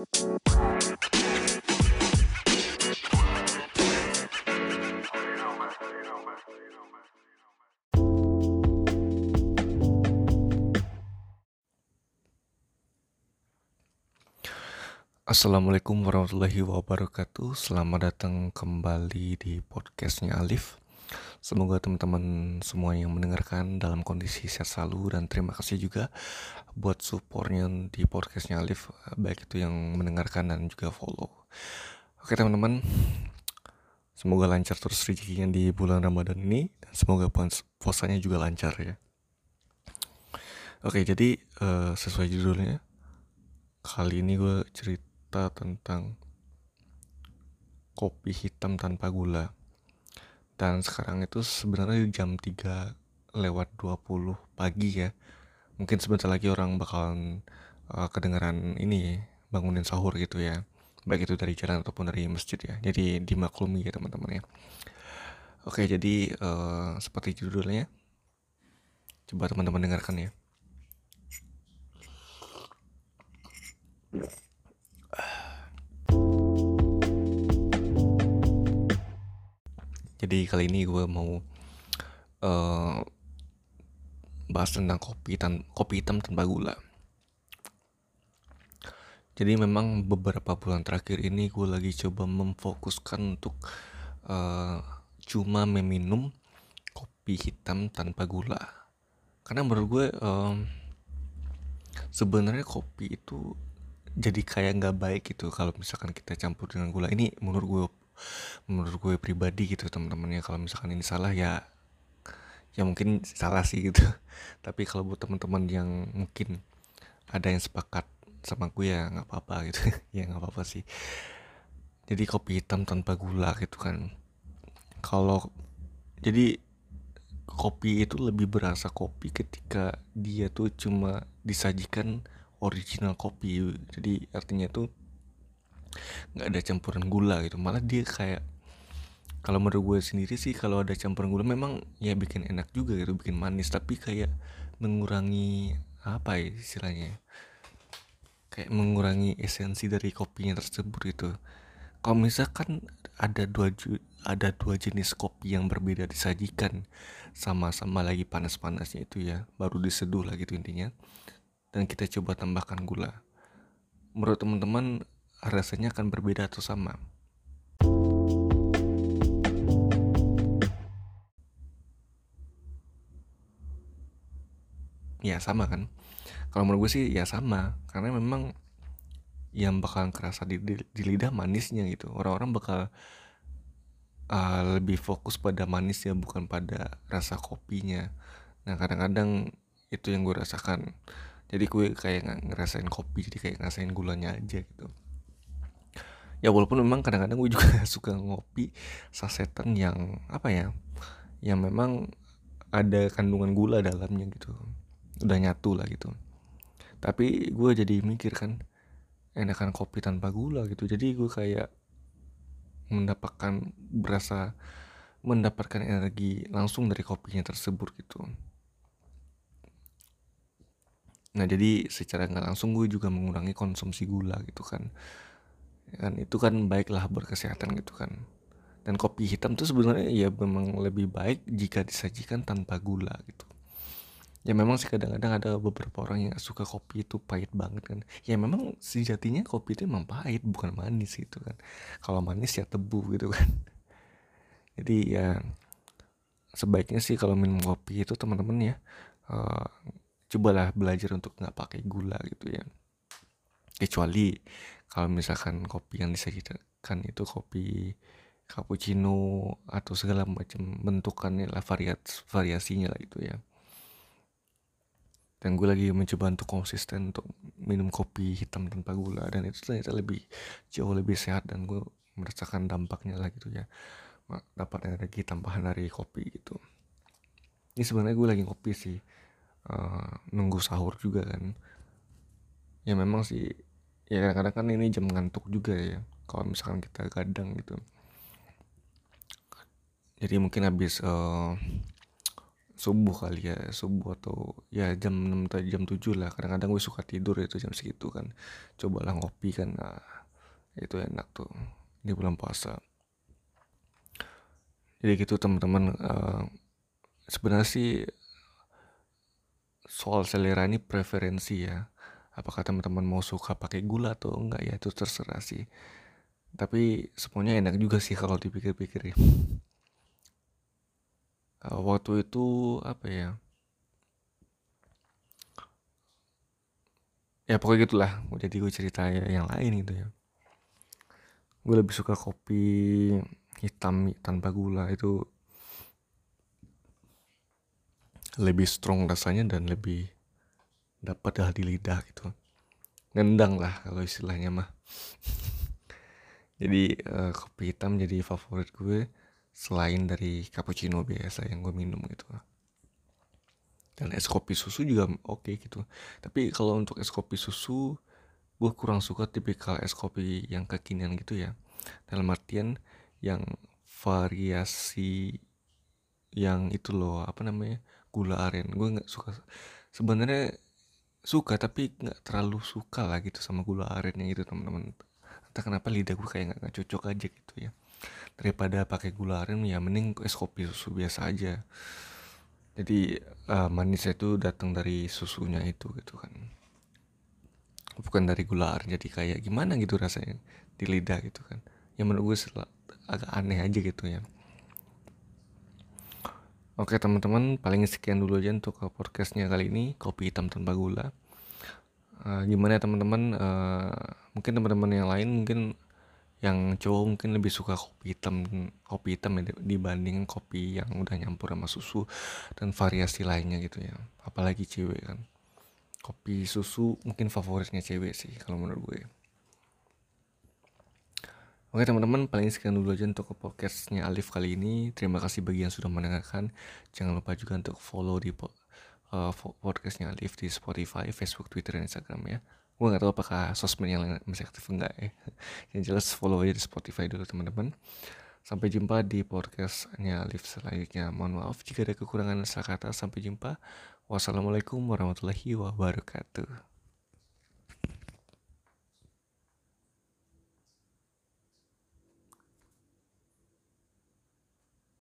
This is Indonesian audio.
Assalamualaikum warahmatullahi wabarakatuh. Selamat datang kembali di podcastnya Alif Semoga teman-teman semua yang mendengarkan dalam kondisi sehat selalu Dan terima kasih juga buat supportnya di podcastnya Alif Baik itu yang mendengarkan dan juga follow. Oke teman-teman Semoga lancar terus rezekinya di bulan Ramadan ini Dan semoga puasanya juga lancar ya. Oke jadi uh, sesuai judulnya Kali ini gue cerita tentang kopi hitam tanpa gula dan sekarang itu sebenarnya jam 3 lewat 20 pagi ya. Mungkin sebentar lagi orang bakalan uh, kedengaran ini bangunin sahur gitu ya. Baik itu dari jalan ataupun dari masjid ya. Jadi dimaklumi ya teman-teman ya. Oke jadi uh, seperti judulnya. Coba teman-teman dengarkan ya Jadi kali ini gue mau uh, bahas tentang kopi tan kopi hitam tanpa gula. Jadi memang beberapa bulan terakhir ini gue lagi coba memfokuskan untuk uh, cuma meminum kopi hitam tanpa gula. Karena menurut gue um, sebenarnya kopi itu jadi kayak nggak baik gitu kalau misalkan kita campur dengan gula. Ini menurut gue menurut gue pribadi gitu teman-teman ya kalau misalkan ini salah ya ya mungkin salah sih gitu. Tapi kalau buat teman-teman yang mungkin ada yang sepakat sama gue ya nggak apa-apa gitu. Ya nggak apa-apa sih. Jadi kopi hitam tanpa gula gitu kan. Kalau jadi kopi itu lebih berasa kopi ketika dia tuh cuma disajikan original kopi. Jadi artinya tuh nggak ada campuran gula gitu. Malah dia kayak kalau menurut gue sendiri sih kalau ada campuran gula memang ya bikin enak juga gitu bikin manis. Tapi kayak mengurangi apa ya istilahnya kayak mengurangi esensi dari kopinya tersebut gitu. Kalau misalkan ada dua ada dua jenis kopi yang berbeda disajikan sama-sama lagi panas-panasnya itu ya baru diseduh lah gitu intinya dan kita coba tambahkan gula. Menurut teman-teman rasanya akan berbeda atau sama. Ya sama kan. Kalau menurut gue sih ya sama, karena memang yang bakal kerasa di, di, di lidah manisnya gitu. Orang-orang bakal uh, lebih fokus pada manisnya bukan pada rasa kopinya. Nah kadang-kadang itu yang gue rasakan. Jadi gue kayak ngerasain kopi, jadi kayak ngerasain gulanya aja gitu ya walaupun memang kadang-kadang gue juga suka ngopi sasetan yang apa ya yang memang ada kandungan gula dalamnya gitu. Udah nyatu lah gitu. Tapi gue jadi mikir kan enakan kopi tanpa gula gitu. Jadi gue kayak mendapatkan berasa mendapatkan energi langsung dari kopinya tersebut gitu. Nah jadi secara nggak langsung gue juga mengurangi konsumsi gula gitu kan kan? Itu kan baiklah berkesehatan gitu kan. Dan kopi hitam tuh sebenarnya ya memang lebih baik jika disajikan tanpa gula gitu. Ya memang sih kadang-kadang ada beberapa orang yang suka kopi itu pahit banget kan. Ya memang sejatinya kopi itu emang pahit bukan manis gitu kan. Kalau manis ya tebu gitu kan. Jadi ya sebaiknya sih kalau minum kopi itu teman-teman ya uh, cobalah belajar untuk nggak pakai gula gitu ya kecuali kalau misalkan kopi yang disajikan itu kopi cappuccino atau segala macam bentukannya lah varias variasinya lah itu ya. Dan gue lagi mencoba untuk konsisten untuk minum kopi hitam tanpa gula dan itu ternyata lebih jauh lebih sehat dan gue merasakan dampaknya lah gitu ya. Dapat energi tambahan dari kopi gitu. Ini sebenarnya gue lagi kopi sih uh, nunggu sahur juga kan ya memang sih. Ya kadang-kadang kan ini jam ngantuk juga ya kalau misalkan kita kadang gitu. Jadi mungkin habis uh, subuh kali ya subuh atau ya jam 6 atau jam 7 lah. Kadang-kadang gue suka tidur itu jam segitu kan. Cobalah ngopi kan. Nah itu enak tuh di bulan puasa. Jadi gitu teman-teman uh, sebenarnya sih soal selera ini preferensi ya apakah teman-teman mau suka pakai gula atau enggak ya itu terserah sih. Tapi semuanya enak juga sih kalau dipikir-pikir ya. Uh, waktu itu apa ya? Ya pokoknya gitulah. Jadi gue cerita yang lain gitu ya. Gue lebih suka kopi hitam tanpa gula. Itu lebih strong rasanya dan lebih dapat dah di lidah gitu. Ngendang lah kalau istilahnya mah. Jadi uh, kopi hitam jadi favorit gue selain dari cappuccino biasa yang gue minum gitu. Dan es kopi susu juga oke okay gitu. Tapi kalau untuk es kopi susu gue kurang suka tipikal es kopi yang kekinian gitu ya. Dalam artian yang variasi yang itu loh apa namanya gula aren. Gue nggak suka. Sebenarnya suka tapi nggak terlalu suka lah gitu sama gula arennya itu teman-teman. Entah kenapa lidah gue kayak nggak cocok aja gitu ya. Daripada pakai gula aren ya mending es kopi susu biasa aja. Jadi uh, manisnya itu datang dari susunya itu gitu kan. Bukan dari gula aren jadi kayak gimana gitu rasanya di lidah gitu kan. Yang menurut gue agak aneh aja gitu ya Oke teman-teman, paling sekian dulu aja untuk podcastnya kali ini, kopi hitam tanpa gula. Uh, gimana ya teman-teman? Uh, mungkin teman-teman yang lain mungkin yang cowok mungkin lebih suka kopi hitam kopi hitam ya dibanding kopi yang udah nyampur sama susu dan variasi lainnya gitu ya apalagi cewek kan kopi susu mungkin favoritnya cewek sih kalau menurut gue Oke teman-teman, paling sekian dulu aja untuk podcastnya Alif kali ini. Terima kasih bagi yang sudah mendengarkan. Jangan lupa juga untuk follow di uh, podcastnya Alif di Spotify, Facebook, Twitter, dan Instagram ya. Gue gak tahu apakah sosmed yang lain masih aktif enggak ya. Yang jelas follow aja di Spotify dulu teman-teman. Sampai jumpa di podcastnya Alif selanjutnya. Mohon maaf jika ada kekurangan salah kata. Sampai jumpa. Wassalamualaikum warahmatullahi wabarakatuh.